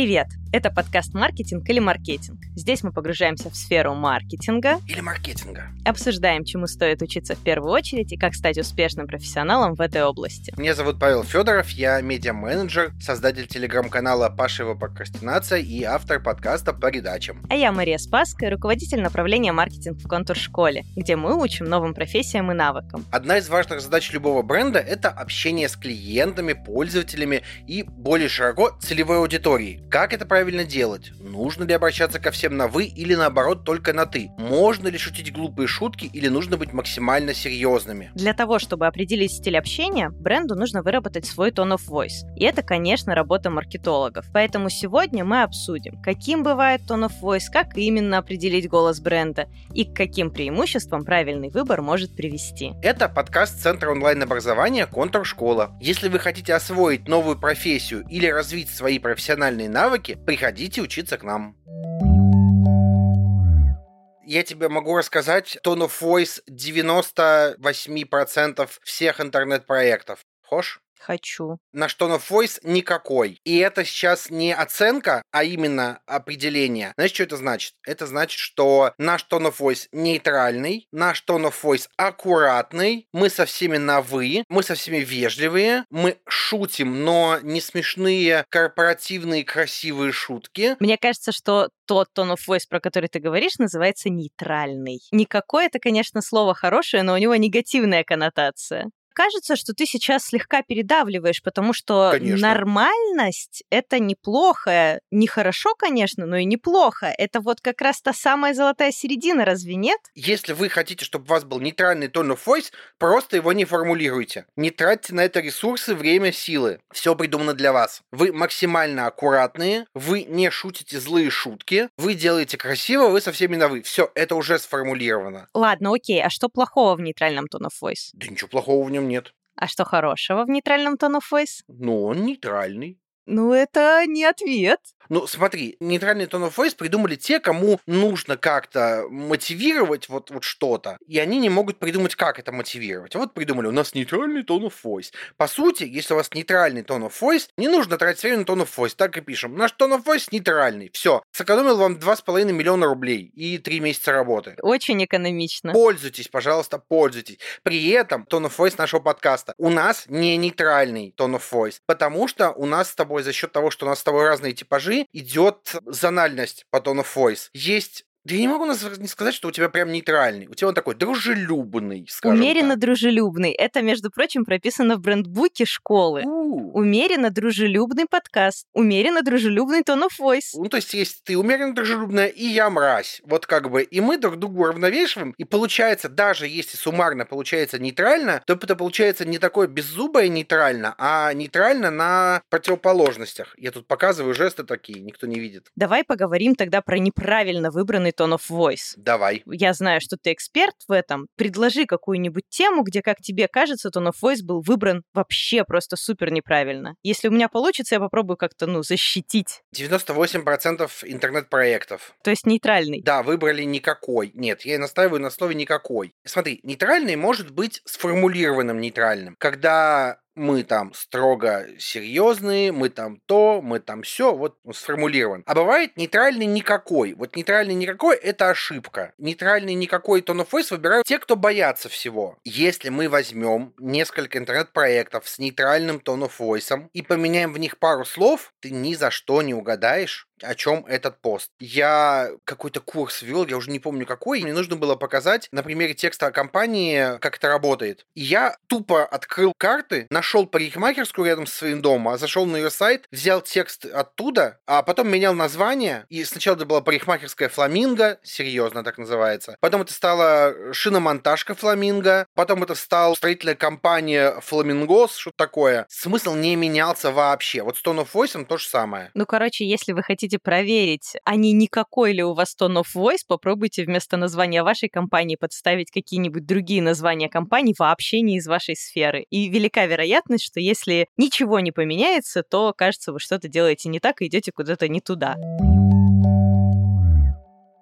Привет! Это подкаст «Маркетинг или маркетинг». Здесь мы погружаемся в сферу маркетинга. Или маркетинга. Обсуждаем, чему стоит учиться в первую очередь и как стать успешным профессионалом в этой области. Меня зовут Павел Федоров, я медиа-менеджер, создатель телеграм-канала Пашева прокрастинация и автор подкаста по передачам. А я Мария Спаская, руководитель направления маркетинг в контур-школе, где мы учим новым профессиям и навыкам. Одна из важных задач любого бренда – это общение с клиентами, пользователями и более широко целевой аудиторией. Как это правильно делать? Нужно ли обращаться ко всем на «вы» или наоборот только на «ты»? Можно ли шутить глупые шутки или нужно быть максимально серьезными? Для того, чтобы определить стиль общения, бренду нужно выработать свой tone of voice. И это, конечно, работа маркетологов. Поэтому сегодня мы обсудим, каким бывает tone of voice, как именно определить голос бренда и к каким преимуществам правильный выбор может привести. Это подкаст Центра онлайн-образования «Контур Школа». Если вы хотите освоить новую профессию или развить свои профессиональные навыки, приходите учиться к нам. Я тебе могу рассказать tone of voice 98% всех интернет-проектов. Хошь? Хочу. На что на voice никакой. И это сейчас не оценка, а именно определение. Знаешь, что это значит? Это значит, что наш tone of voice нейтральный, наш tone of voice аккуратный, мы со всеми на «вы», мы со всеми вежливые, мы шутим, но не смешные корпоративные красивые шутки. Мне кажется, что тот tone of voice, про который ты говоришь, называется нейтральный. Никакое это, конечно, слово хорошее, но у него негативная коннотация кажется, что ты сейчас слегка передавливаешь, потому что Конечно. нормальность — это неплохо. Нехорошо, конечно, но и неплохо. Это вот как раз та самая золотая середина, разве нет? Если вы хотите, чтобы у вас был нейтральный tone of voice, просто его не формулируйте. Не тратьте на это ресурсы, время, силы. Все придумано для вас. Вы максимально аккуратные, вы не шутите злые шутки, вы делаете красиво, вы со всеми на вы. Все, это уже сформулировано. Ладно, окей, а что плохого в нейтральном tone of voice? Да ничего плохого в нем нет. А что хорошего в нейтральном tone of voice? Ну, он нейтральный. Ну, это не ответ. Ну, смотри, нейтральный tone of voice придумали те, кому нужно как-то мотивировать вот, вот что-то, и они не могут придумать, как это мотивировать. А вот придумали, у нас нейтральный tone of voice. По сути, если у вас нейтральный tone of voice, не нужно тратить время на tone of voice. Так и пишем. Наш tone of voice нейтральный. Все. Сэкономил вам 2,5 миллиона рублей и 3 месяца работы. Очень экономично. Пользуйтесь, пожалуйста, пользуйтесь. При этом tone of voice нашего подкаста у нас не нейтральный tone of voice, потому что у нас с тобой за счет того, что у нас с тобой разные типажи, идет зональность по tone of voice. Есть да я не могу не сказать, что у тебя прям нейтральный. У тебя он такой дружелюбный, скажем Умеренно так. дружелюбный. Это, между прочим, прописано в брендбуке школы. У. Умеренно дружелюбный подкаст. Умеренно дружелюбный tone of voice. Ну, то есть, есть ты умеренно дружелюбная, и я мразь. Вот как бы. И мы друг другу уравновешиваем. И получается, даже если суммарно получается нейтрально, то это получается не такое беззубое нейтрально, а нейтрально на противоположностях. Я тут показываю жесты такие, никто не видит. Давай поговорим тогда про неправильно выбранный tone of voice. Давай. Я знаю, что ты эксперт в этом. Предложи какую-нибудь тему, где, как тебе кажется, tone of voice был выбран вообще просто супер неправильно. Если у меня получится, я попробую как-то, ну, защитить. 98% интернет-проектов. То есть нейтральный. Да, выбрали никакой. Нет, я настаиваю на основе никакой. Смотри, нейтральный может быть сформулированным нейтральным. Когда мы там строго серьезные, мы там то, мы там все, вот сформулирован. А бывает нейтральный никакой. Вот нейтральный никакой – это ошибка. Нейтральный никакой tone of voice выбирают те, кто боятся всего. Если мы возьмем несколько интернет-проектов с нейтральным tone of voice и поменяем в них пару слов, ты ни за что не угадаешь, о чем этот пост. Я какой-то курс вел, я уже не помню какой, мне нужно было показать на примере текста о компании, как это работает. И я тупо открыл карты, нашел парикмахерскую рядом со своим домом, а зашел на ее сайт, взял текст оттуда, а потом менял название. И сначала это была парикмахерская Фламинго, серьезно так называется. Потом это стала шиномонтажка Фламинго. Потом это стала строительная компания Фламингос, что такое. Смысл не менялся вообще. Вот с Tone of Voice то же самое. Ну, короче, если вы хотите проверить, а не никакой ли у вас tone of voice, попробуйте вместо названия вашей компании подставить какие-нибудь другие названия компаний вообще не из вашей сферы. И велика вероятность, что если ничего не поменяется, то, кажется, вы что-то делаете не так и идете куда-то не туда.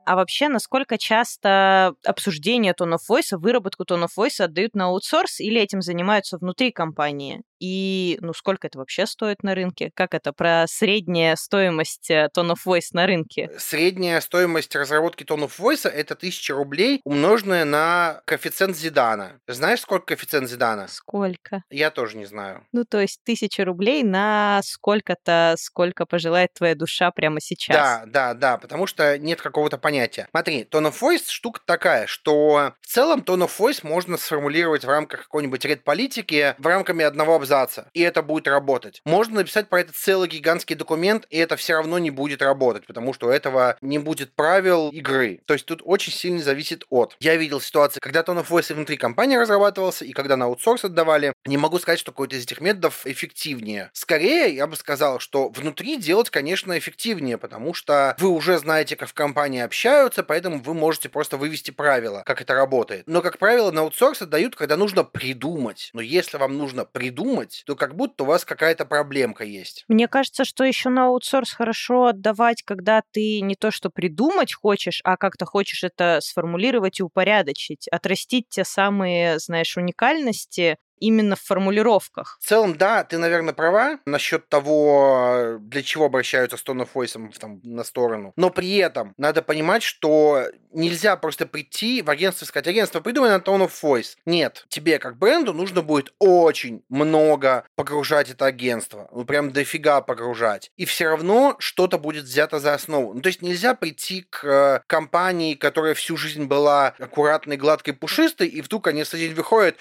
А вообще, насколько часто обсуждение of voice, выработку of voice отдают на аутсорс или этим занимаются внутри компании? И, ну, сколько это вообще стоит на рынке? Как это про средняя стоимость э, tone of voice на рынке? Средняя стоимость разработки tone of voice это 1000 рублей, умноженная на коэффициент Зидана. Знаешь, сколько коэффициент Зидана? Сколько? Я тоже не знаю. Ну, то есть тысяча рублей на сколько-то, сколько пожелает твоя душа прямо сейчас. Да, да, да, потому что нет какого-то понятия. Смотри, tone of voice штука такая, что в целом tone of voice можно сформулировать в рамках какой-нибудь редполитики в рамками одного абзаца, и это будет работать. Можно написать про это целый гигантский документ, и это все равно не будет работать, потому что у этого не будет правил игры. То есть тут очень сильно зависит от. Я видел ситуации, когда Tone of Voice внутри компании разрабатывался, и когда на аутсорс отдавали. Не могу сказать, что какой-то из этих методов эффективнее. Скорее, я бы сказал, что внутри делать, конечно, эффективнее, потому что вы уже знаете, как в компании общаются, поэтому вы можете просто вывести правила, как это работает. Но, как правило, на аутсорс отдают, когда нужно придумать. Но если вам нужно придумать, то как будто у вас какая-то проблемка есть. Мне кажется, что еще на аутсорс хорошо отдавать, когда ты не то что придумать хочешь, а как-то хочешь это сформулировать и упорядочить, отрастить те самые, знаешь, уникальности, именно в формулировках. В целом, да, ты, наверное, права насчет того, для чего обращаются с Tone of Voice там, на сторону. Но при этом надо понимать, что нельзя просто прийти в агентство и сказать, агентство, придумай на Tone of Voice. Нет, тебе как бренду нужно будет очень много погружать это агентство. Ну, прям дофига погружать. И все равно что-то будет взято за основу. Ну, то есть нельзя прийти к э, компании, которая всю жизнь была аккуратной, гладкой, пушистой, и вдруг они с день выходят,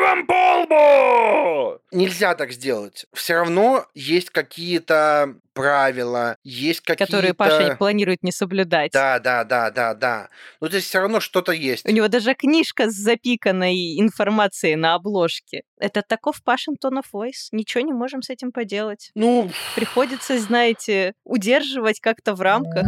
вам полбу! Нельзя так сделать. Все равно есть какие-то правила, есть какие-то... Которые Паша планирует не соблюдать. Да, да, да, да, да. Ну, то есть все равно что-то есть. У него даже книжка с запиканной информацией на обложке. Это таков Пашин tone of voice. Ничего не можем с этим поделать. Ну... Приходится, знаете, удерживать как-то в рамках.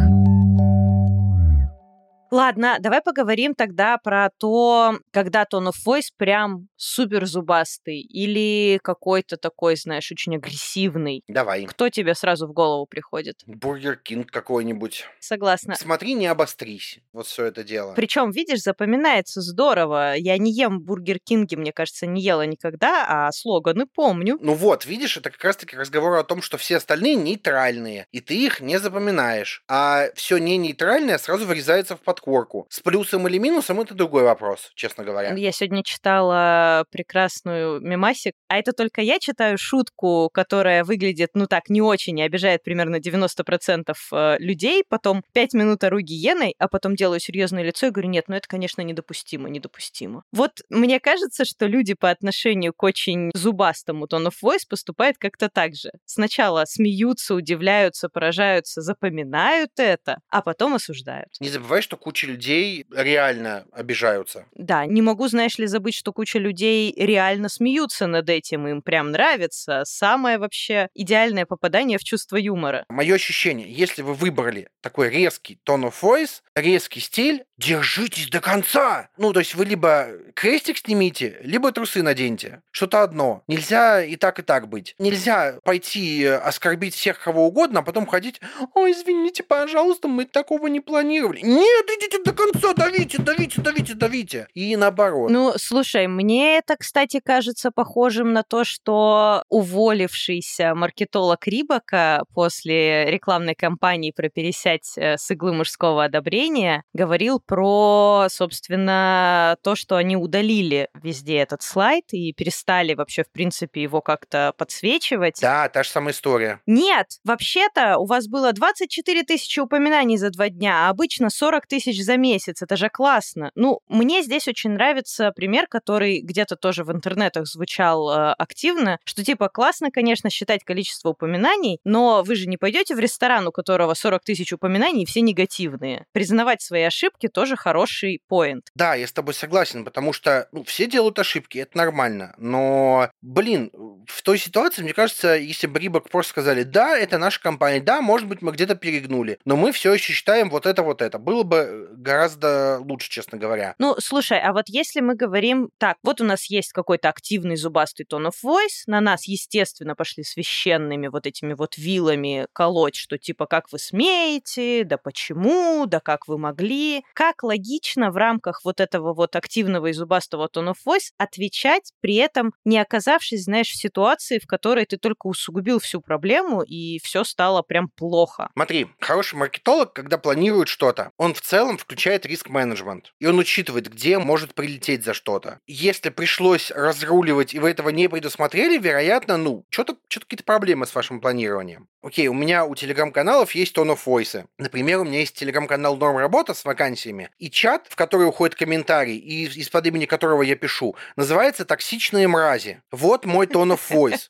Ладно, давай поговорим тогда про то, когда tone of voice прям супер зубастый или какой-то такой, знаешь, очень агрессивный. Давай. Кто тебе сразу в голову приходит? Бургер Кинг какой-нибудь. Согласна. Смотри, не обострись. Вот все это дело. Причем, видишь, запоминается здорово. Я не ем Бургер Кинги, мне кажется, не ела никогда, а слоганы помню. Ну вот, видишь, это как раз-таки разговор о том, что все остальные нейтральные, и ты их не запоминаешь. А все не нейтральное сразу врезается в подкорку подкорку. С плюсом или минусом это другой вопрос, честно говоря. Я сегодня читала прекрасную мемасик, а это только я читаю шутку, которая выглядит, ну так, не очень, и обижает примерно 90% э, людей, потом 5 минут ору гиеной, а потом делаю серьезное лицо и говорю, нет, ну это, конечно, недопустимо, недопустимо. Вот мне кажется, что люди по отношению к очень зубастому tone of voice поступают как-то так же. Сначала смеются, удивляются, поражаются, запоминают это, а потом осуждают. Не забывай, что куча людей реально обижаются. Да, не могу, знаешь ли, забыть, что куча людей реально смеются над этим, им прям нравится. Самое вообще идеальное попадание в чувство юмора. Мое ощущение, если вы выбрали такой резкий tone of voice, резкий стиль, держитесь до конца. Ну, то есть вы либо крестик снимите, либо трусы наденьте. Что-то одно. Нельзя и так, и так быть. Нельзя пойти оскорбить всех кого угодно, а потом ходить, ой, извините, пожалуйста, мы такого не планировали. Нет, идите до конца, давите, давите, давите, давите. И наоборот. Ну, слушай, мне это, кстати, кажется похожим на то, что уволившийся маркетолог Рибака после рекламной кампании про пересядь э, с иглы мужского одобрения говорил про, собственно, то, что они удалили везде этот слайд и перестали вообще, в принципе, его как-то подсвечивать. Да, та же самая история. Нет, вообще-то у вас было 24 тысячи упоминаний за два дня, а обычно 40 тысяч за месяц, это же классно. Ну, мне здесь очень нравится пример, который где-то тоже в интернетах звучал э, активно, что типа классно, конечно, считать количество упоминаний, но вы же не пойдете в ресторан, у которого 40 тысяч упоминаний, и все негативные. Признавать свои ошибки тоже хороший поинт. Да, я с тобой согласен, потому что ну, все делают ошибки, это нормально. Но, блин, в той ситуации, мне кажется, если бы Рибок просто сказали, да, это наша компания, да, может быть, мы где-то перегнули, но мы все еще считаем вот это, вот это. Было бы гораздо лучше, честно говоря. Ну, слушай, а вот если мы говорим так, вот у нас есть какой-то активный зубастый tone of voice, на нас, естественно, пошли священными вот этими вот вилами колоть, что типа, как вы смеете, да почему, да как вы могли. Как логично в рамках вот этого вот активного и зубастого tone of voice отвечать, при этом не оказавшись, знаешь, в ситуации, в которой ты только усугубил всю проблему, и все стало прям плохо. Смотри, хороший маркетолог, когда планирует что-то, он в целом включает риск-менеджмент, и он учитывает, где может прилететь за что-то. Если пришлось разруливать, и вы этого не предусмотрели, вероятно, ну, что-то что какие-то проблемы с вашим планированием. Окей, у меня у телеграм-каналов есть tone of voice. Например, у меня есть телеграм-канал Норм Работа с вакансиями, и чат, в который уходит комментарий, и из-под имени которого я пишу, называется «Токсичные мрази». Вот мой tone of voice.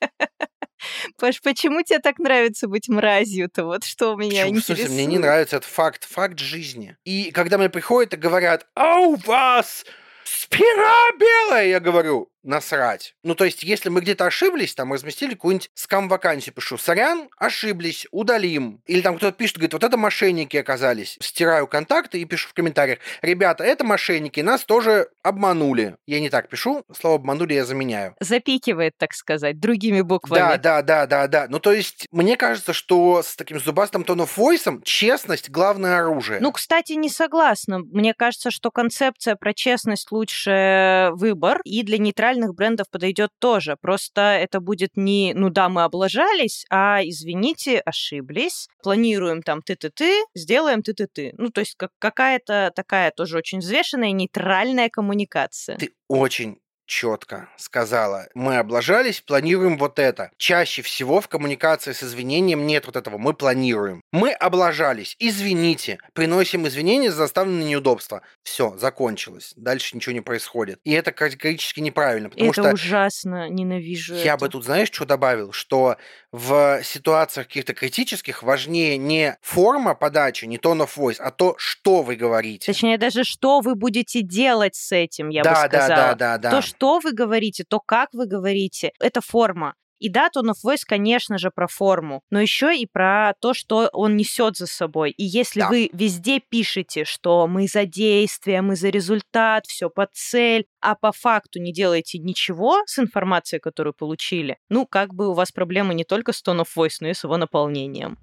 Паш, почему тебе так нравится быть мразью-то? Вот что у меня Почему? интересует. В смысле, мне не нравится, это факт, факт жизни. И когда мне приходят и говорят, а у вас спина белая, я говорю, насрать. Ну, то есть, если мы где-то ошиблись, там, разместили какую-нибудь скам-вакансию, пишу, сорян, ошиблись, удалим. Или там кто-то пишет, говорит, вот это мошенники оказались. Стираю контакты и пишу в комментариях, ребята, это мошенники, нас тоже обманули. Я не так пишу, слово обманули я заменяю. Запикивает, так сказать, другими буквами. Да, да, да, да, да. Ну, то есть, мне кажется, что с таким зубастым тоном войсом честность главное оружие. Ну, кстати, не согласна. Мне кажется, что концепция про честность лучше выбор, и для нейтральных локальных брендов подойдет тоже. Просто это будет не, ну да, мы облажались, а извините, ошиблись, планируем там ты-ты-ты, сделаем ты-ты-ты. Ну, то есть как какая-то такая тоже очень взвешенная, нейтральная коммуникация. Ты очень четко сказала, мы облажались, планируем вот это. Чаще всего в коммуникации с извинением нет вот этого, мы планируем. Мы облажались, извините, приносим извинения за заставленные неудобства. Все, закончилось. Дальше ничего не происходит. И это категорически неправильно, потому это что... ужасно, ненавижу Я это. бы тут, знаешь, что добавил? Что в ситуациях каких-то критических важнее не форма подачи, не tone of voice, а то, что вы говорите. Точнее, даже что вы будете делать с этим, я да, бы сказала. Да, да, да, да. То, что вы говорите, то, как вы говорите, это форма. И да, Tone of Voice, конечно же, про форму, но еще и про то, что он несет за собой. И если да. вы везде пишете, что мы за действие, мы за результат, все под цель, а по факту не делаете ничего с информацией, которую получили, ну, как бы у вас проблемы не только с Tone of Voice, но и с его наполнением.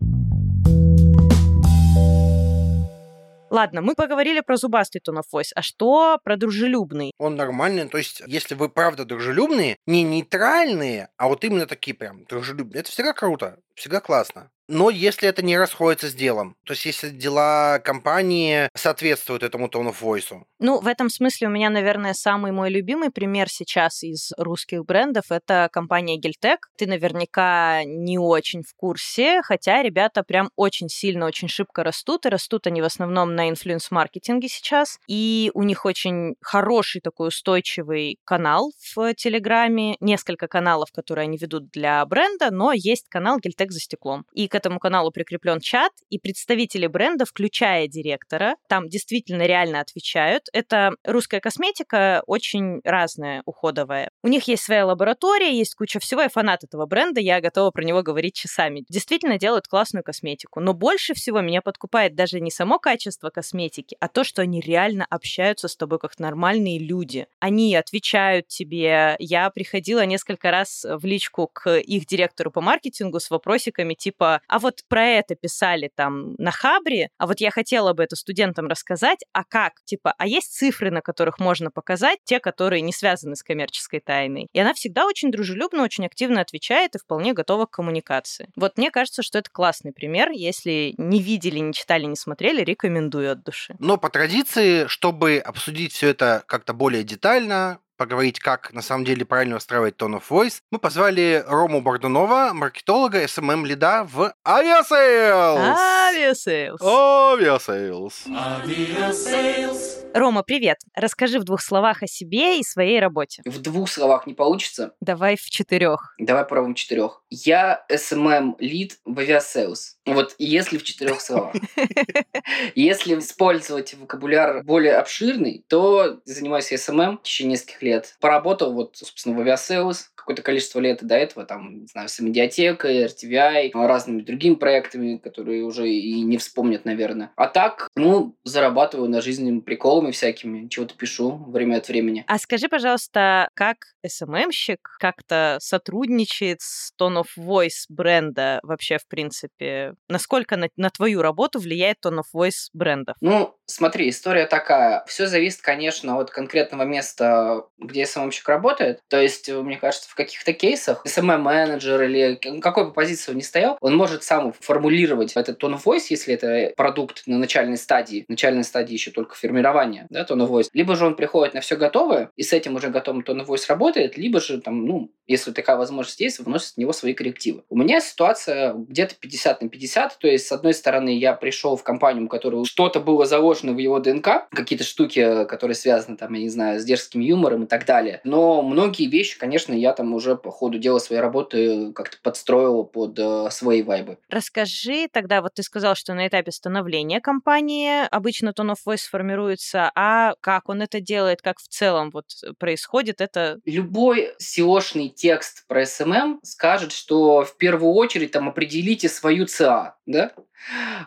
Ладно, мы поговорили про зубастый voice. А что про дружелюбный? Он нормальный. То есть, если вы правда дружелюбные, не нейтральные, а вот именно такие прям дружелюбные, это всегда круто, всегда классно. Но если это не расходится с делом, то есть если дела компании соответствуют этому of voice. Ну, в этом смысле у меня, наверное, самый мой любимый пример сейчас из русских брендов — это компания Гельтек. Ты наверняка не очень в курсе, хотя ребята прям очень сильно, очень шибко растут, и растут они в основном на инфлюенс-маркетинге сейчас. И у них очень хороший такой устойчивый канал в Телеграме, несколько каналов, которые они ведут для бренда, но есть канал Гельтек за стеклом. И этому каналу прикреплен чат, и представители бренда, включая директора, там действительно реально отвечают. Это русская косметика, очень разная, уходовая. У них есть своя лаборатория, есть куча всего, я фанат этого бренда, я готова про него говорить часами. Действительно делают классную косметику. Но больше всего меня подкупает даже не само качество косметики, а то, что они реально общаются с тобой как нормальные люди. Они отвечают тебе. Я приходила несколько раз в личку к их директору по маркетингу с вопросиками типа а вот про это писали там на Хабре, а вот я хотела бы это студентам рассказать, а как? Типа, а есть цифры, на которых можно показать, те, которые не связаны с коммерческой тайной. И она всегда очень дружелюбно, очень активно отвечает и вполне готова к коммуникации. Вот мне кажется, что это классный пример. Если не видели, не читали, не смотрели, рекомендую от души. Но по традиции, чтобы обсудить все это как-то более детально, поговорить, как на самом деле правильно устраивать tone of voice, мы позвали Рому Бордунова, маркетолога, SMM-лида в Aviasales! Aviasales! Aviasales! Aviasales! Рома, привет! Расскажи в двух словах о себе и своей работе. В двух словах не получится? Давай в четырех. Давай попробуем четырех. Я SMM lead в Aviasales. Вот если в четырех словах. Если использовать вокабуляр более обширный, то занимаюсь SMM в течение нескольких лет. Поработал вот, собственно, в Aviasales какое-то количество лет до этого, там, не знаю, с медиатекой, RTVI, разными другими проектами, которые уже и не вспомнят, наверное. А так, ну, зарабатываю на жизнь приколами всякими, чего-то пишу время от времени. А скажи, пожалуйста, как SMM-щик как-то сотрудничает с Tone of Voice бренда вообще, в принципе? Насколько на, на твою работу влияет Tone of Voice брендов? Ну, смотри, история такая. Все зависит, конечно, от конкретного места, где SMM-щик работает. То есть, мне кажется, в каких-то кейсах SMM-менеджер или какой бы позиции он ни стоял, он может сам формулировать этот tone of voice, если это продукт на начальной стадии, начальной стадии еще только формирования, да, tone of voice. Либо же он приходит на все готовое, и с этим уже готовым tone of voice работает, либо же там, ну, если такая возможность есть, вносит в него свои коррективы. У меня ситуация где-то 50 на 50, то есть, с одной стороны, я пришел в компанию, у которой что-то было заложено в его ДНК, какие-то штуки, которые связаны, там, я не знаю, с дерзким юмором и так далее. Но многие вещи, конечно, я там уже по ходу дела своей работы как-то подстроил под э, свои вайбы. Расскажи тогда, вот ты сказал, что на этапе становления компании обычно tone of voice формируется, а как он это делает, как в целом вот происходит это? Любой SEO-шный текст про SMM скажет, что в первую очередь там определите свою ЦА, да?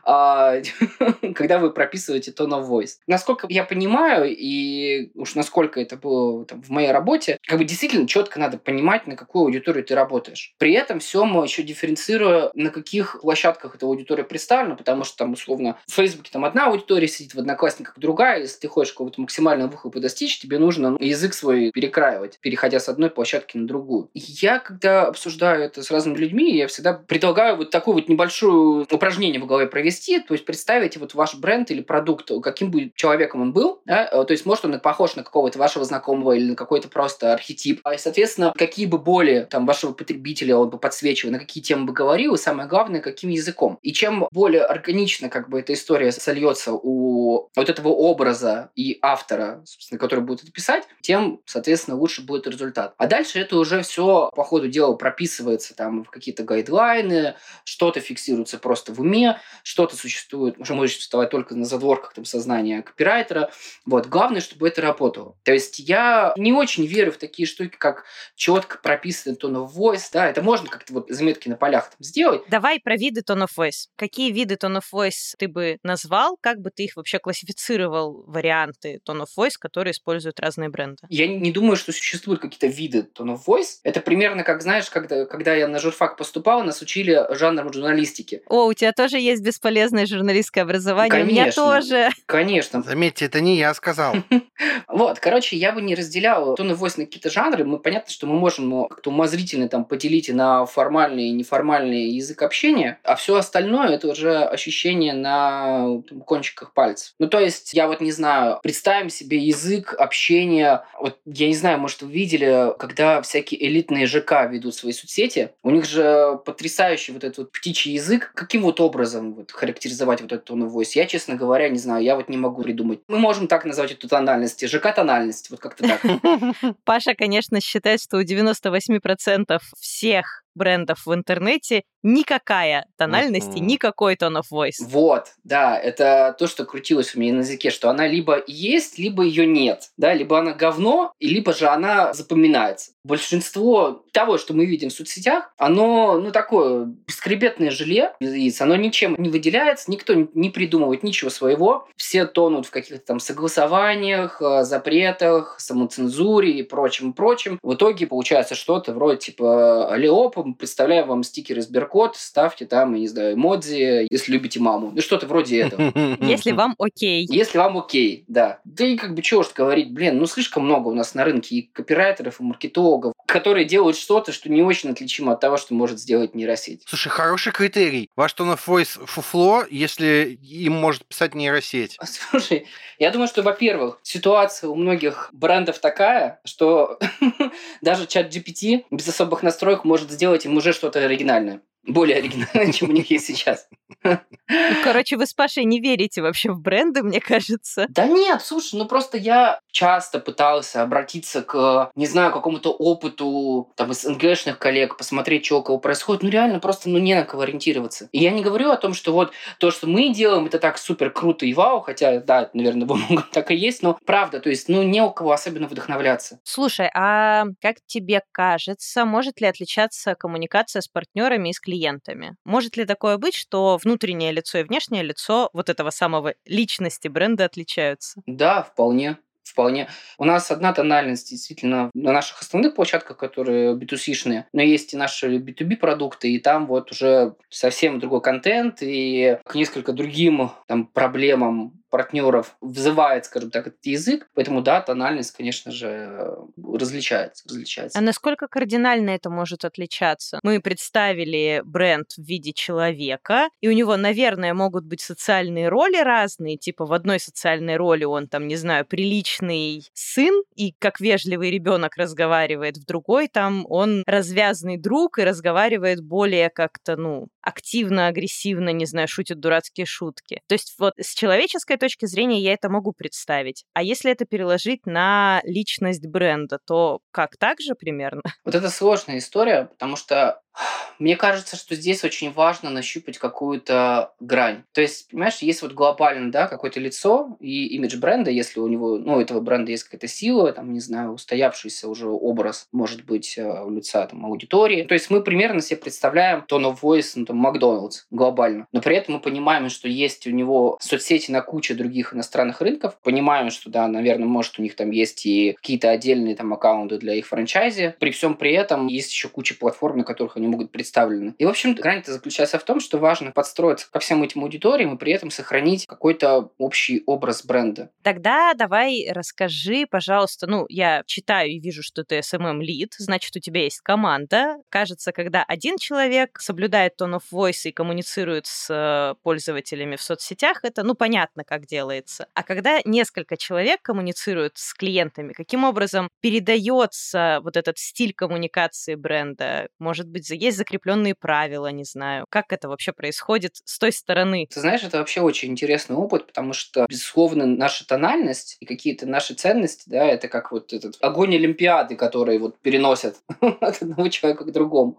А, когда вы прописываете tone of voice. Насколько я понимаю, и уж насколько это было там, в моей работе, как бы действительно четко надо понимать, на какую аудиторию ты работаешь. При этом все мы еще дифференцируя, на каких площадках эта аудитория представлена, потому что там, условно, в Фейсбуке там одна аудитория сидит, в Одноклассниках другая. Если ты хочешь какого-то максимального выхлопа достичь, тебе нужно ну, язык свой перекраивать, переходя с одной площадки на другую. Я, когда обсуждаю это с разными людьми, я всегда предлагаю вот такое вот небольшое упражнение в голове провести, то есть представить вот ваш бренд или продукт, каким будет человеком он был, да? то есть может он похож на какого-то вашего знакомого или на какой-то просто архетип. И, соответственно, какие бы боли там вашего потребителя он бы подсвечивал, на какие темы бы говорил, и самое главное, каким языком. И чем более органично как бы эта история сольется у вот этого образа и автора, собственно, который будет это писать, тем, соответственно, лучше будет результат. А дальше это уже все по ходу дела прописывается там в какие-то гайдлайны, что-то фиксируется просто в уме, что-то существует, уже может существовать только на задворках там, сознания копирайтера. Вот. Главное, чтобы это работало. То есть я не очень верю в такие штуки, как четко прописанный tone of voice. Да? Это можно как-то вот заметки на полях там сделать. Давай про виды tone of voice. Какие виды tone of voice ты бы назвал? Как бы ты их вообще классифицировал, варианты tone of voice, которые используют разные бренды? Я не думаю, что существуют какие-то виды tone of voice. Это примерно как, знаешь, когда, когда я на журфак поступал, нас учили жанром журналистики. О, у тебя тоже есть бесполезное журналистское образование. Конечно, У меня тоже. Конечно. Заметьте, это не я сказал. Вот, короче, я бы не разделял тон и на какие-то жанры. Мы понятно, что мы можем ну, как-то умозрительно там поделить на формальный и неформальный язык общения, а все остальное это уже ощущение на там, кончиках пальцев. Ну, то есть, я вот не знаю, представим себе язык общения. Вот я не знаю, может, вы видели, когда всякие элитные ЖК ведут свои соцсети, у них же потрясающий вот этот вот птичий язык. Каким вот образом образом вот, характеризовать вот этот tone of. Я, честно говоря, не знаю, я вот не могу придумать. Мы можем так назвать эту тональность, ЖК-тональность, вот как-то так. Паша, конечно, считает, что у 98% всех брендов в интернете никакая тональность и никакой tone of voice. Вот, да, это то, что крутилось у меня на языке, что она либо есть, либо ее нет, да, либо она говно, либо же она запоминается. Большинство того, что мы видим в соцсетях, оно, ну, такое бескребетное желе, оно ничем не выделяется, никто не придумывает ничего своего, все тонут в каких-то там согласованиях, э, запретах, самоцензуре и прочем, прочем. В итоге получается что-то вроде типа Алиопа, представляю вам стикеры Сберкот, ставьте там, я не знаю, эмодзи, если любите маму. Ну, что-то вроде этого. Если вам окей. Если вам окей, да. Да и как бы чего ж говорить, блин, ну слишком много у нас на рынке и копирайтеров, и маркетологов, которые делают что-то, что не очень отличимо от того, что может сделать нейросеть. Слушай, хороший критерий. Ваш tone of voice фуфло, если им может писать нейросеть. Слушай, я думаю, что, во-первых, ситуация у многих брендов такая, что даже чат GPT без особых настроек может сделать им уже что-то оригинальное более оригинальное, чем у них есть сейчас. Ну, короче, вы с Пашей не верите вообще в бренды, мне кажется. Да нет, слушай, ну просто я часто пытался обратиться к, не знаю, какому-то опыту там из НГшных коллег, посмотреть, что у кого происходит, ну реально просто ну, не на кого ориентироваться. И я не говорю о том, что вот то, что мы делаем, это так супер круто и вау, хотя, да, наверное, во многом так и есть, но правда, то есть, ну, не у кого особенно вдохновляться. Слушай, а как тебе кажется, может ли отличаться коммуникация с партнерами и с клиентами? Может ли такое быть, что внутреннее лицо и внешнее лицо вот этого самого личности бренда отличаются? Да, вполне вполне. У нас одна тональность действительно на наших основных площадках, которые B2C-шные, но есть и наши B2B продукты, и там вот уже совсем другой контент, и к несколько другим там, проблемам партнеров взывает, скажем так, этот язык. Поэтому, да, тональность, конечно же, различается. различается. А насколько кардинально это может отличаться? Мы представили бренд в виде человека, и у него, наверное, могут быть социальные роли разные, типа в одной социальной роли он там, не знаю, приличный сын, и как вежливый ребенок разговаривает, в другой там он развязный друг и разговаривает более как-то, ну, активно, агрессивно, не знаю, шутит дурацкие шутки. То есть вот с человеческой точки зрения я это могу представить. А если это переложить на личность бренда, то как так же примерно? Вот это сложная история, потому что мне кажется, что здесь очень важно нащупать какую-то грань. То есть, понимаешь, есть вот глобально, да, какое-то лицо и имидж бренда, если у него, ну, у этого бренда есть какая-то сила, там, не знаю, устоявшийся уже образ, может быть, э, у лица там аудитории. То есть мы примерно себе представляем tone of voice, ну, там, Макдоналдс глобально. Но при этом мы понимаем, что есть у него соцсети на куче других иностранных рынков. Понимаем, что, да, наверное, может, у них там есть и какие-то отдельные там аккаунты для их франчайзи. При всем при этом есть еще куча платформ, на которых они могут представлены. И, в общем, грань-то заключается в том, что важно подстроиться ко всем этим аудиториям и при этом сохранить какой-то общий образ бренда. Тогда давай расскажи, пожалуйста, ну, я читаю и вижу, что ты SMM-лид, значит, у тебя есть команда. Кажется, когда один человек соблюдает tone of voice и коммуницирует с э, пользователями в соцсетях, это, ну, понятно, как делается. А когда несколько человек коммуницируют с клиентами, каким образом передается вот этот стиль коммуникации бренда? Может быть, есть закрепленные правила, не знаю. Как это вообще происходит с той стороны? Ты знаешь, это вообще очень интересный опыт, потому что, безусловно, наша тональность и какие-то наши ценности, да, это как вот этот огонь Олимпиады, который вот переносят от одного человека к другому.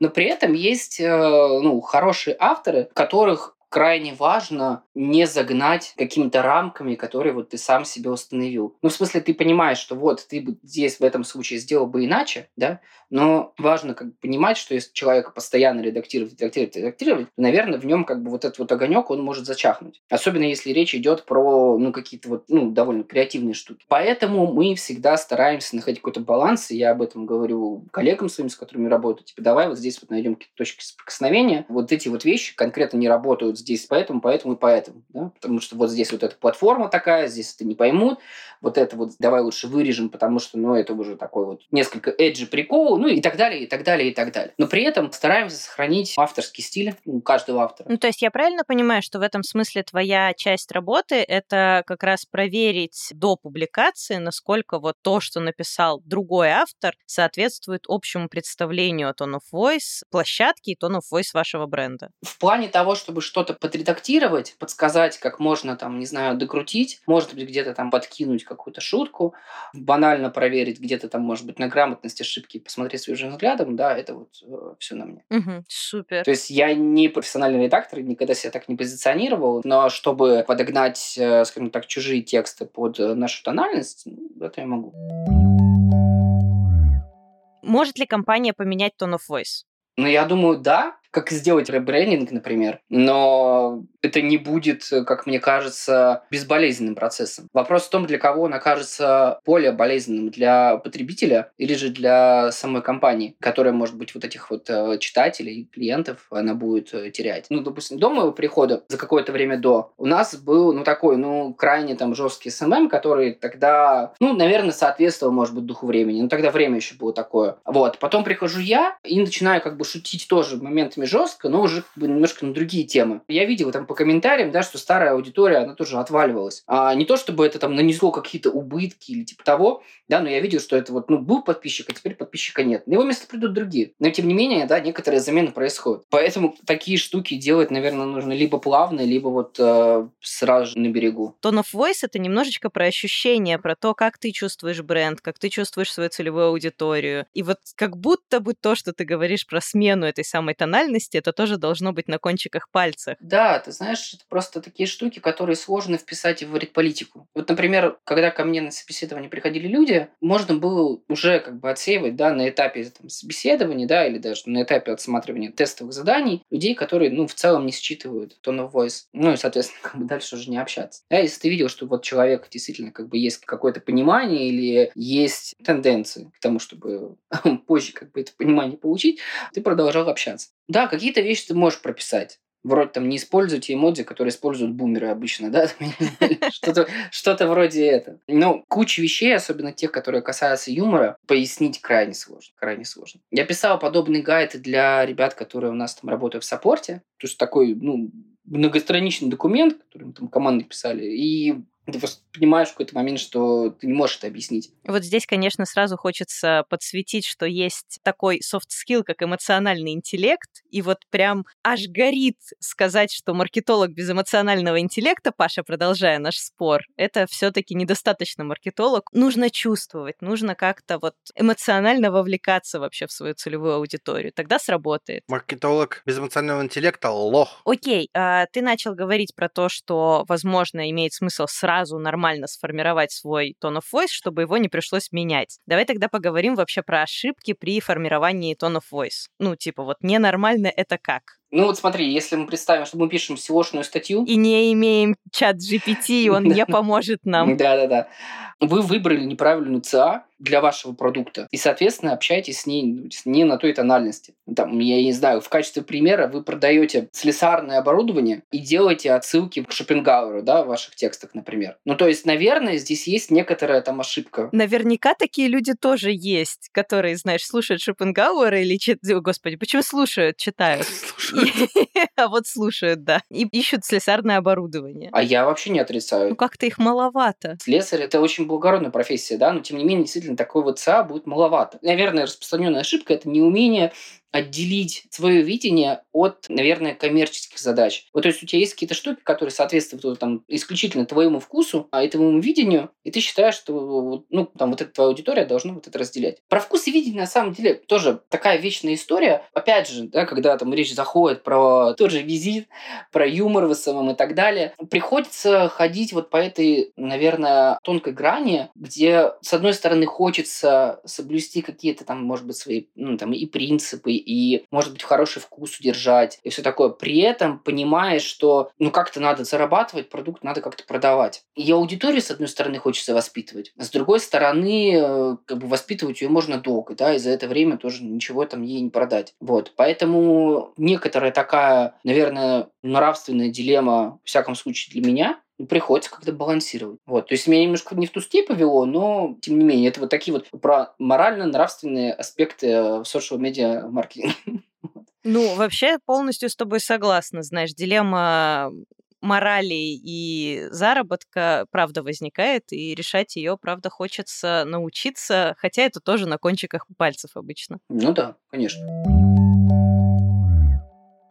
Но при этом есть э, ну, хорошие авторы, которых крайне важно не загнать какими-то рамками, которые вот ты сам себе установил. Ну, в смысле, ты понимаешь, что вот ты бы здесь в этом случае сделал бы иначе, да, но важно как бы понимать, что если человека постоянно редактировать, редактировать, редактировать, то, наверное, в нем как бы вот этот вот огонек, он может зачахнуть. Особенно если речь идет про, ну, какие-то вот, ну, довольно креативные штуки. Поэтому мы всегда стараемся находить какой-то баланс, и я об этом говорю коллегам своим, с которыми работаю, типа, давай вот здесь вот найдем какие-то точки соприкосновения. Вот эти вот вещи конкретно не работают здесь поэтому, поэтому и поэтому. Да? Потому что вот здесь вот эта платформа такая, здесь это не поймут. Вот это вот давай лучше вырежем, потому что, ну, это уже такой вот несколько эджи прикол, ну, и так далее, и так далее, и так далее. Но при этом стараемся сохранить авторский стиль у каждого автора. Ну, то есть я правильно понимаю, что в этом смысле твоя часть работы — это как раз проверить до публикации, насколько вот то, что написал другой автор, соответствует общему представлению о Tone of Voice площадки и Tone of Voice вашего бренда? В плане того, чтобы что-то подредактировать, подсказать, как можно там, не знаю, докрутить, может быть, где-то там подкинуть какую-то шутку, банально проверить где-то там, может быть, на грамотность ошибки, посмотреть свежим взглядом, да, это вот э, все на мне. Угу, супер. То есть я не профессиональный редактор, никогда себя так не позиционировал, но чтобы подогнать, э, скажем так, чужие тексты под э, нашу тональность, ну, это я могу. Может ли компания поменять tone of voice? Ну, я думаю, да как сделать ребрендинг, например, но это не будет, как мне кажется, безболезненным процессом. Вопрос в том, для кого он окажется более болезненным, для потребителя или же для самой компании, которая, может быть, вот этих вот э, читателей, клиентов, она будет э, терять. Ну, допустим, до моего прихода, за какое-то время до, у нас был, ну, такой, ну, крайне там жесткий SMM, который тогда, ну, наверное, соответствовал, может быть, духу времени. Но тогда время еще было такое. Вот. Потом прихожу я и начинаю как бы шутить тоже моментами текстами жестко, но уже как бы немножко на другие темы. Я видел там по комментариям, да, что старая аудитория, она тоже отваливалась. А не то, чтобы это там нанесло какие-то убытки или типа того, да, но я видел, что это вот, ну, был подписчик, а теперь подписчика нет. На его место придут другие. Но, тем не менее, да, некоторые замены происходят. Поэтому такие штуки делать, наверное, нужно либо плавно, либо вот э, сразу же на берегу. Tone of voice — это немножечко про ощущения, про то, как ты чувствуешь бренд, как ты чувствуешь свою целевую аудиторию. И вот как будто бы то, что ты говоришь про смену этой самой тональности, это тоже должно быть на кончиках пальцев. Да, ты знаешь, это просто такие штуки, которые сложно вписать в политику. Вот, например, когда ко мне на собеседование приходили люди, можно было уже как бы отсеивать да, на этапе там, собеседования да, или даже на этапе отсматривания тестовых заданий людей, которые ну, в целом не считывают tone of voice. Ну и, соответственно, как бы дальше уже не общаться. Да, если ты видел, что вот человек действительно как бы есть какое-то понимание или есть тенденции к тому, чтобы позже как бы это понимание получить, ты продолжал общаться. Да, какие-то вещи ты можешь прописать. Вроде там не используйте эмодзи, которые используют бумеры обычно, да? Что-то что вроде этого. Но куча вещей, особенно тех, которые касаются юмора, пояснить крайне сложно. Крайне сложно. Я писал подобный гайд для ребят, которые у нас там работают в саппорте. То есть такой, ну, многостраничный документ, который мы там командой писали. И ты просто понимаешь в какой-то момент, что ты не можешь это объяснить. Вот здесь, конечно, сразу хочется подсветить, что есть такой soft skill, как эмоциональный интеллект, и вот прям аж горит сказать, что маркетолог без эмоционального интеллекта, Паша, продолжая наш спор, это все таки недостаточно маркетолог. Нужно чувствовать, нужно как-то вот эмоционально вовлекаться вообще в свою целевую аудиторию. Тогда сработает. Маркетолог без эмоционального интеллекта — лох. Окей, а, ты начал говорить про то, что, возможно, имеет смысл сразу сразу нормально сформировать свой tone of voice, чтобы его не пришлось менять. Давай тогда поговорим вообще про ошибки при формировании tone of voice. Ну, типа, вот ненормально это как? Ну вот смотри, если мы представим, что мы пишем SEO-шную статью... И не имеем чат GPT, он не поможет нам. Да-да-да. Вы выбрали неправильную ЦА для вашего продукта, и, соответственно, общаетесь с ней ну, не на той тональности. Там, я не знаю, в качестве примера вы продаете слесарное оборудование и делаете отсылки к Шопенгауэру, да, в ваших текстах, например. Ну, то есть, наверное, здесь есть некоторая там ошибка. Наверняка такие люди тоже есть, которые, знаешь, слушают Шопенгауэра или. Господи, почему слушают, читают? А вот слушают, да. И ищут слесарное оборудование. А я вообще не отрицаю. Ну как-то их маловато. Слесарь — это очень благородная профессия, да, но тем не менее, действительно, такой вот ЦА будет маловато. Наверное, распространенная ошибка — это неумение отделить свое видение от, наверное, коммерческих задач. Вот, то есть у тебя есть какие-то штуки, которые соответствуют там, исключительно твоему вкусу, а этому видению, и ты считаешь, что ну, там, вот эта твоя аудитория должна вот это разделять. Про вкус и видение, на самом деле, тоже такая вечная история. Опять же, да, когда там речь заходит про тот же визит, про юмор в СММ и так далее, приходится ходить вот по этой, наверное, тонкой грани, где, с одной стороны, хочется соблюсти какие-то там, может быть, свои, ну, там, и принципы, и, может быть, хороший вкус удержать, и все такое. При этом понимаешь, что, ну, как-то надо зарабатывать, продукт надо как-то продавать. И аудиторию, с одной стороны, хочется воспитывать, а с другой стороны, э, как бы воспитывать ее можно долго, да, и за это время тоже ничего там ей не продать. Вот, поэтому некоторая такая, наверное, нравственная дилемма, в всяком случае, для меня, приходится как-то балансировать. Вот. То есть меня немножко не в ту степь повело, но тем не менее, это вот такие вот про морально-нравственные аспекты э, в социал-медиа маркетинга. Ну, вообще полностью с тобой согласна. Знаешь, дилемма морали и заработка, правда, возникает, и решать ее, правда, хочется научиться, хотя это тоже на кончиках пальцев обычно. Ну да, конечно.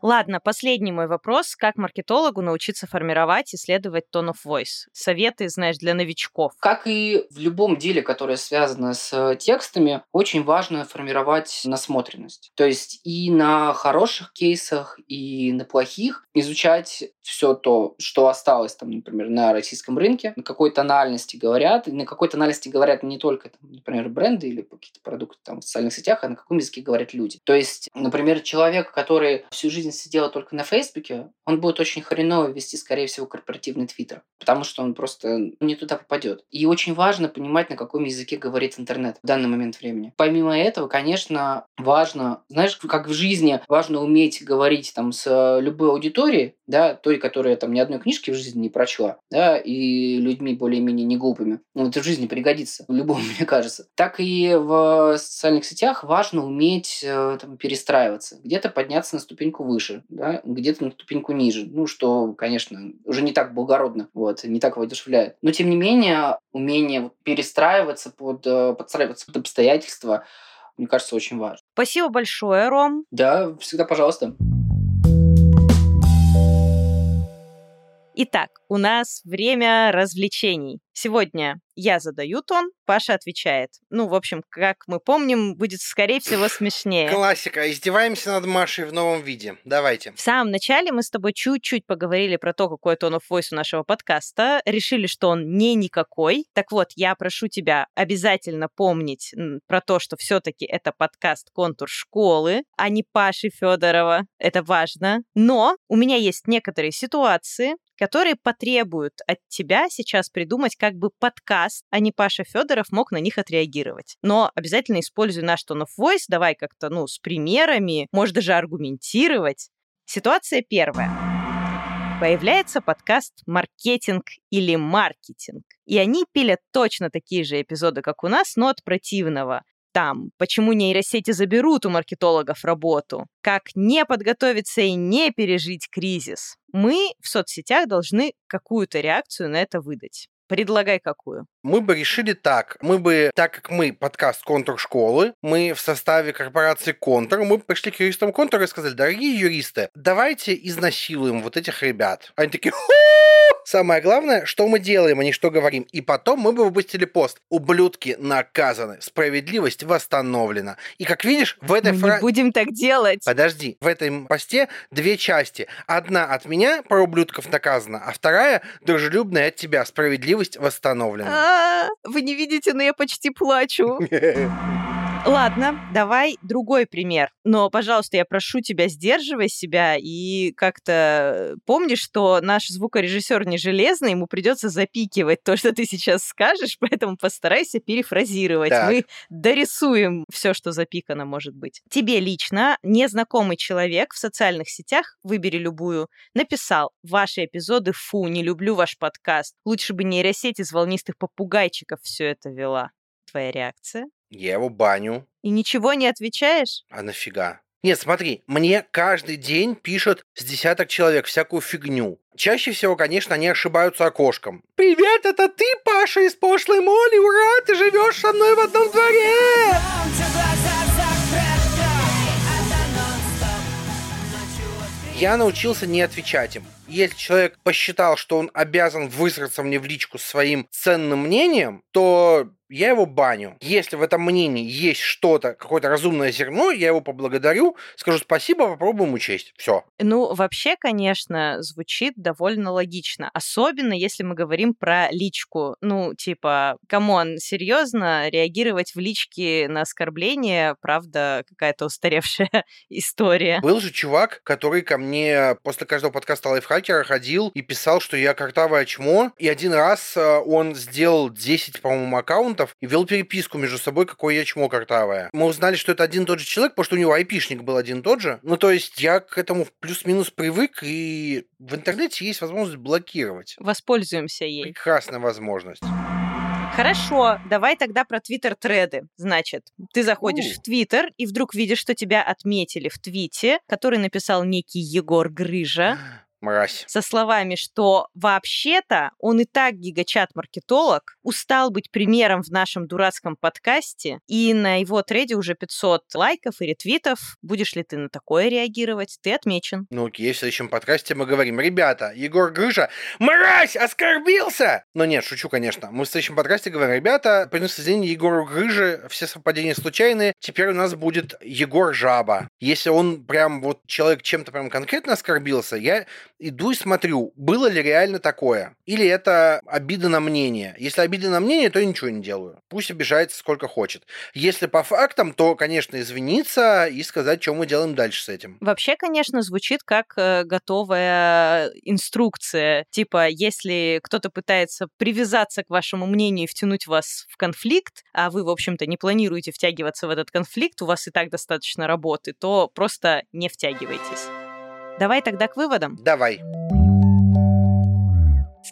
Ладно, последний мой вопрос. Как маркетологу научиться формировать и исследовать tone of voice? Советы, знаешь, для новичков. Как и в любом деле, которое связано с текстами, очень важно формировать насмотренность. То есть и на хороших кейсах, и на плохих изучать все то, что осталось, там, например, на российском рынке, на какой тональности говорят, и на какой тональности говорят не только, там, например, бренды или какие-то продукты там, в социальных сетях, а на каком языке говорят люди. То есть, например, человек, который всю жизнь сидел только на Фейсбуке, он будет очень хреново вести, скорее всего, корпоративный твиттер, потому что он просто не туда попадет. И очень важно понимать, на каком языке говорит интернет в данный момент времени. Помимо этого, конечно, важно, знаешь, как в жизни важно уметь говорить там с любой аудиторией, да, той, которая там ни одной книжки в жизни не прочла, да, и людьми более-менее не глупыми. Ну, это в жизни пригодится, любому, мне кажется. Так и в социальных сетях важно уметь э, там, перестраиваться. Где-то подняться на ступеньку выше, да, где-то на ступеньку ниже. Ну, что, конечно, уже не так благородно, вот, не так воодушевляет. Но, тем не менее, умение перестраиваться под, э, подстраиваться под обстоятельства, мне кажется, очень важно. Спасибо большое, Ром. Да, всегда пожалуйста. Итак, у нас время развлечений. Сегодня я задаю тон, Паша отвечает. Ну, в общем, как мы помним, будет, скорее всего, смешнее. Классика. Издеваемся над Машей в новом виде. Давайте. В самом начале мы с тобой чуть-чуть поговорили про то, какой тон of voice у нашего подкаста. Решили, что он не никакой. Так вот, я прошу тебя обязательно помнить про то, что все-таки это подкаст «Контур школы», а не Паши Федорова. Это важно. Но у меня есть некоторые ситуации, которые потребуют от тебя сейчас придумать как бы подкаст, а не Паша Федоров мог на них отреагировать. Но обязательно используй наш tone of voice, давай как-то, ну, с примерами, может даже аргументировать. Ситуация первая. Появляется подкаст «Маркетинг» или «Маркетинг». И они пилят точно такие же эпизоды, как у нас, но от противного там, почему нейросети заберут у маркетологов работу, как не подготовиться и не пережить кризис. Мы в соцсетях должны какую-то реакцию на это выдать. Предлагай какую. Мы бы решили так. Мы бы, так как мы подкаст «Контур школы», мы в составе корпорации «Контур», мы пришли к юристам «Контур» и сказали, дорогие юристы, давайте изнасилуем вот этих ребят. Они такие! Самое главное, что мы делаем, а не что говорим. И потом мы бы выпустили пост. Ублюдки наказаны. Справедливость восстановлена. И как видишь, в этой фразе... не будем так делать. Подожди. В этом посте две части. Одна от меня про ублюдков наказана, а вторая дружелюбная от тебя. Справедливость восстановлена. А, вы не видите, но я почти плачу. Ладно, давай другой пример. Но, пожалуйста, я прошу тебя, сдерживай себя и как-то помни, что наш звукорежиссер не железный, ему придется запикивать то, что ты сейчас скажешь, поэтому постарайся перефразировать. Так. Мы дорисуем все, что запикано может быть. Тебе лично незнакомый человек в социальных сетях, выбери любую, написал «Ваши эпизоды, фу, не люблю ваш подкаст. Лучше бы нейросеть из волнистых попугайчиков все это вела». Твоя реакция? Я его баню. И ничего не отвечаешь? А нафига? Нет, смотри, мне каждый день пишут с десяток человек всякую фигню. Чаще всего, конечно, они ошибаются окошком. «Привет, это ты, Паша из пошлой моли? Ура, ты живешь со мной в одном дворе!» Я научился не отвечать им. Если человек посчитал, что он обязан высраться мне в личку своим ценным мнением, то я его баню. Если в этом мнении есть что-то, какое-то разумное зерно, я его поблагодарю, скажу спасибо, попробуем учесть. Все. Ну, вообще, конечно, звучит довольно логично. Особенно, если мы говорим про личку. Ну, типа, come on, серьезно, реагировать в личке на оскорбление, правда, какая-то устаревшая история. Был же чувак, который ко мне после каждого подкаста лайфхакера ходил и писал, что я картавое чмо, и один раз э, он сделал 10, по-моему, аккаунтов, аккаунтов и вел переписку между собой, какой я чмо картавое. Мы узнали, что это один и тот же человек, потому что у него айпишник был один и тот же. Ну, то есть я к этому плюс-минус привык, и в интернете есть возможность блокировать. Воспользуемся ей. Прекрасная возможность. Хорошо, давай тогда про твиттер-треды. Значит, ты заходишь У. в твиттер и вдруг видишь, что тебя отметили в твите, который написал некий Егор Грыжа. Мразь. Со словами, что вообще-то он и так гигачат-маркетолог, устал быть примером в нашем дурацком подкасте, и на его треде уже 500 лайков и ретвитов. Будешь ли ты на такое реагировать? Ты отмечен. Ну окей, в следующем подкасте мы говорим, ребята, Егор Грыжа, мразь, оскорбился! Но нет, шучу, конечно. Мы в следующем подкасте говорим, ребята, приносит извинения Егору Грыже, все совпадения случайные, теперь у нас будет Егор Жаба. Если он прям вот человек чем-то прям конкретно оскорбился, я иду и смотрю, было ли реально такое. Или это обида на мнение. Если обида на мнение, то я ничего не делаю. Пусть обижается сколько хочет. Если по фактам, то, конечно, извиниться и сказать, что мы делаем дальше с этим. Вообще, конечно, звучит как э, готовая инструкция. Типа, если кто-то пытается привязаться к вашему мнению и втянуть вас в конфликт, а вы, в общем-то, не планируете втягиваться в этот конфликт, у вас и так достаточно работы, то просто не втягивайтесь. Давай тогда к выводам. Давай.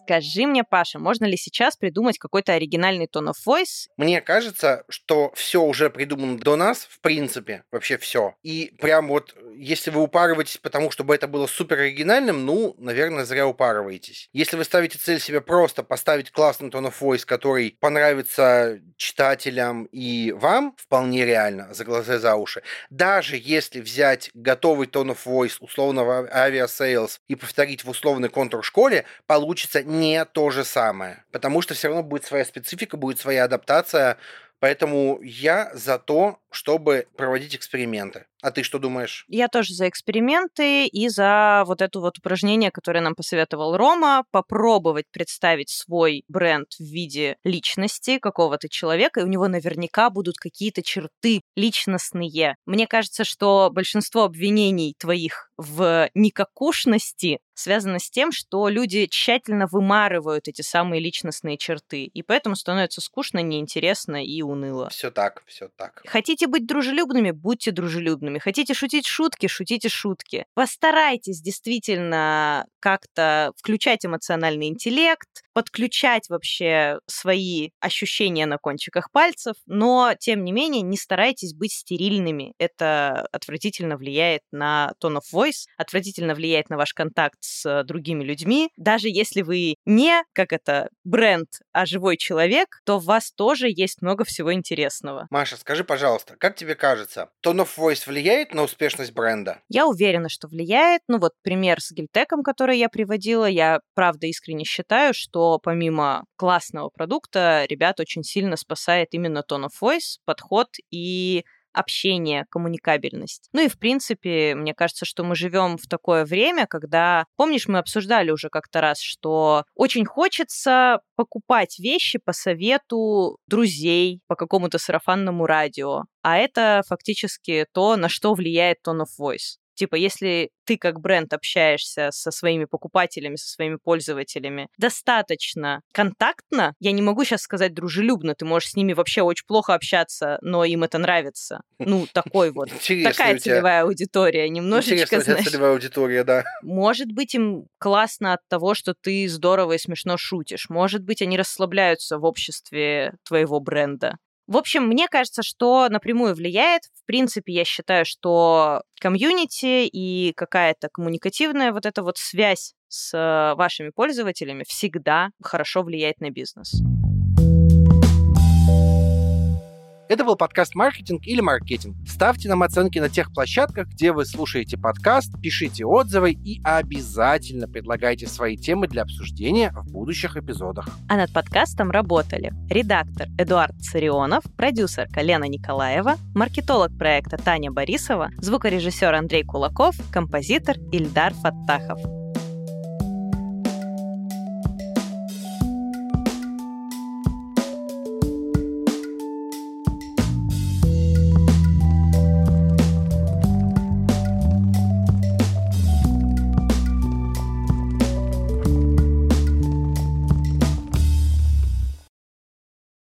Скажи мне, Паша, можно ли сейчас придумать какой-то оригинальный tone of voice? Мне кажется, что все уже придумано до нас, в принципе, вообще все. И прям вот, если вы упарываетесь потому, чтобы это было супер оригинальным, ну, наверное, зря упарываетесь. Если вы ставите цель себе просто поставить классный tone of voice, который понравится читателям и вам, вполне реально, за глаза и за уши. Даже если взять готовый tone of voice условного Aviasales и повторить в условной контур-школе, получится не то же самое. Потому что все равно будет своя специфика, будет своя адаптация. Поэтому я за то, чтобы проводить эксперименты. А ты что думаешь? Я тоже за эксперименты и за вот это вот упражнение, которое нам посоветовал Рома, попробовать представить свой бренд в виде личности какого-то человека, и у него наверняка будут какие-то черты личностные. Мне кажется, что большинство обвинений твоих в никакушности связано с тем, что люди тщательно вымарывают эти самые личностные черты, и поэтому становится скучно, неинтересно и уныло. Все так, все так. Хотите быть дружелюбными, будьте дружелюбными. Хотите шутить шутки, шутите шутки. Постарайтесь действительно как-то включать эмоциональный интеллект, подключать вообще свои ощущения на кончиках пальцев, но, тем не менее, не старайтесь быть стерильными. Это отвратительно влияет на tone of voice, отвратительно влияет на ваш контакт с другими людьми. Даже если вы не, как это, бренд, а живой человек, то в вас тоже есть много всего интересного. Маша, скажи, пожалуйста, как тебе кажется, tone of voice влияет на успешность бренда? Я уверена, что влияет. Ну вот пример с Гильтеком, который я приводила, я правда искренне считаю, что помимо классного продукта ребят очень сильно спасает именно tone of voice, подход и общение, коммуникабельность. Ну и, в принципе, мне кажется, что мы живем в такое время, когда, помнишь, мы обсуждали уже как-то раз, что очень хочется покупать вещи по совету друзей, по какому-то сарафанному радио. А это фактически то, на что влияет tone of voice. Типа, если ты как бренд общаешься со своими покупателями, со своими пользователями достаточно контактно, я не могу сейчас сказать дружелюбно, ты можешь с ними вообще очень плохо общаться, но им это нравится. Ну, такой вот. Такая целевая аудитория, немножечко, знаешь. целевая аудитория, да. Может быть, им классно от того, что ты здорово и смешно шутишь. Может быть, они расслабляются в обществе твоего бренда. В общем, мне кажется, что напрямую влияет. В принципе, я считаю, что комьюнити и какая-то коммуникативная вот эта вот связь с вашими пользователями всегда хорошо влияет на бизнес. Это был подкаст «Маркетинг» или «Маркетинг». Ставьте нам оценки на тех площадках, где вы слушаете подкаст, пишите отзывы и обязательно предлагайте свои темы для обсуждения в будущих эпизодах. А над подкастом работали редактор Эдуард Царионов, продюсерка Лена Николаева, маркетолог проекта Таня Борисова, звукорежиссер Андрей Кулаков, композитор Ильдар Фаттахов.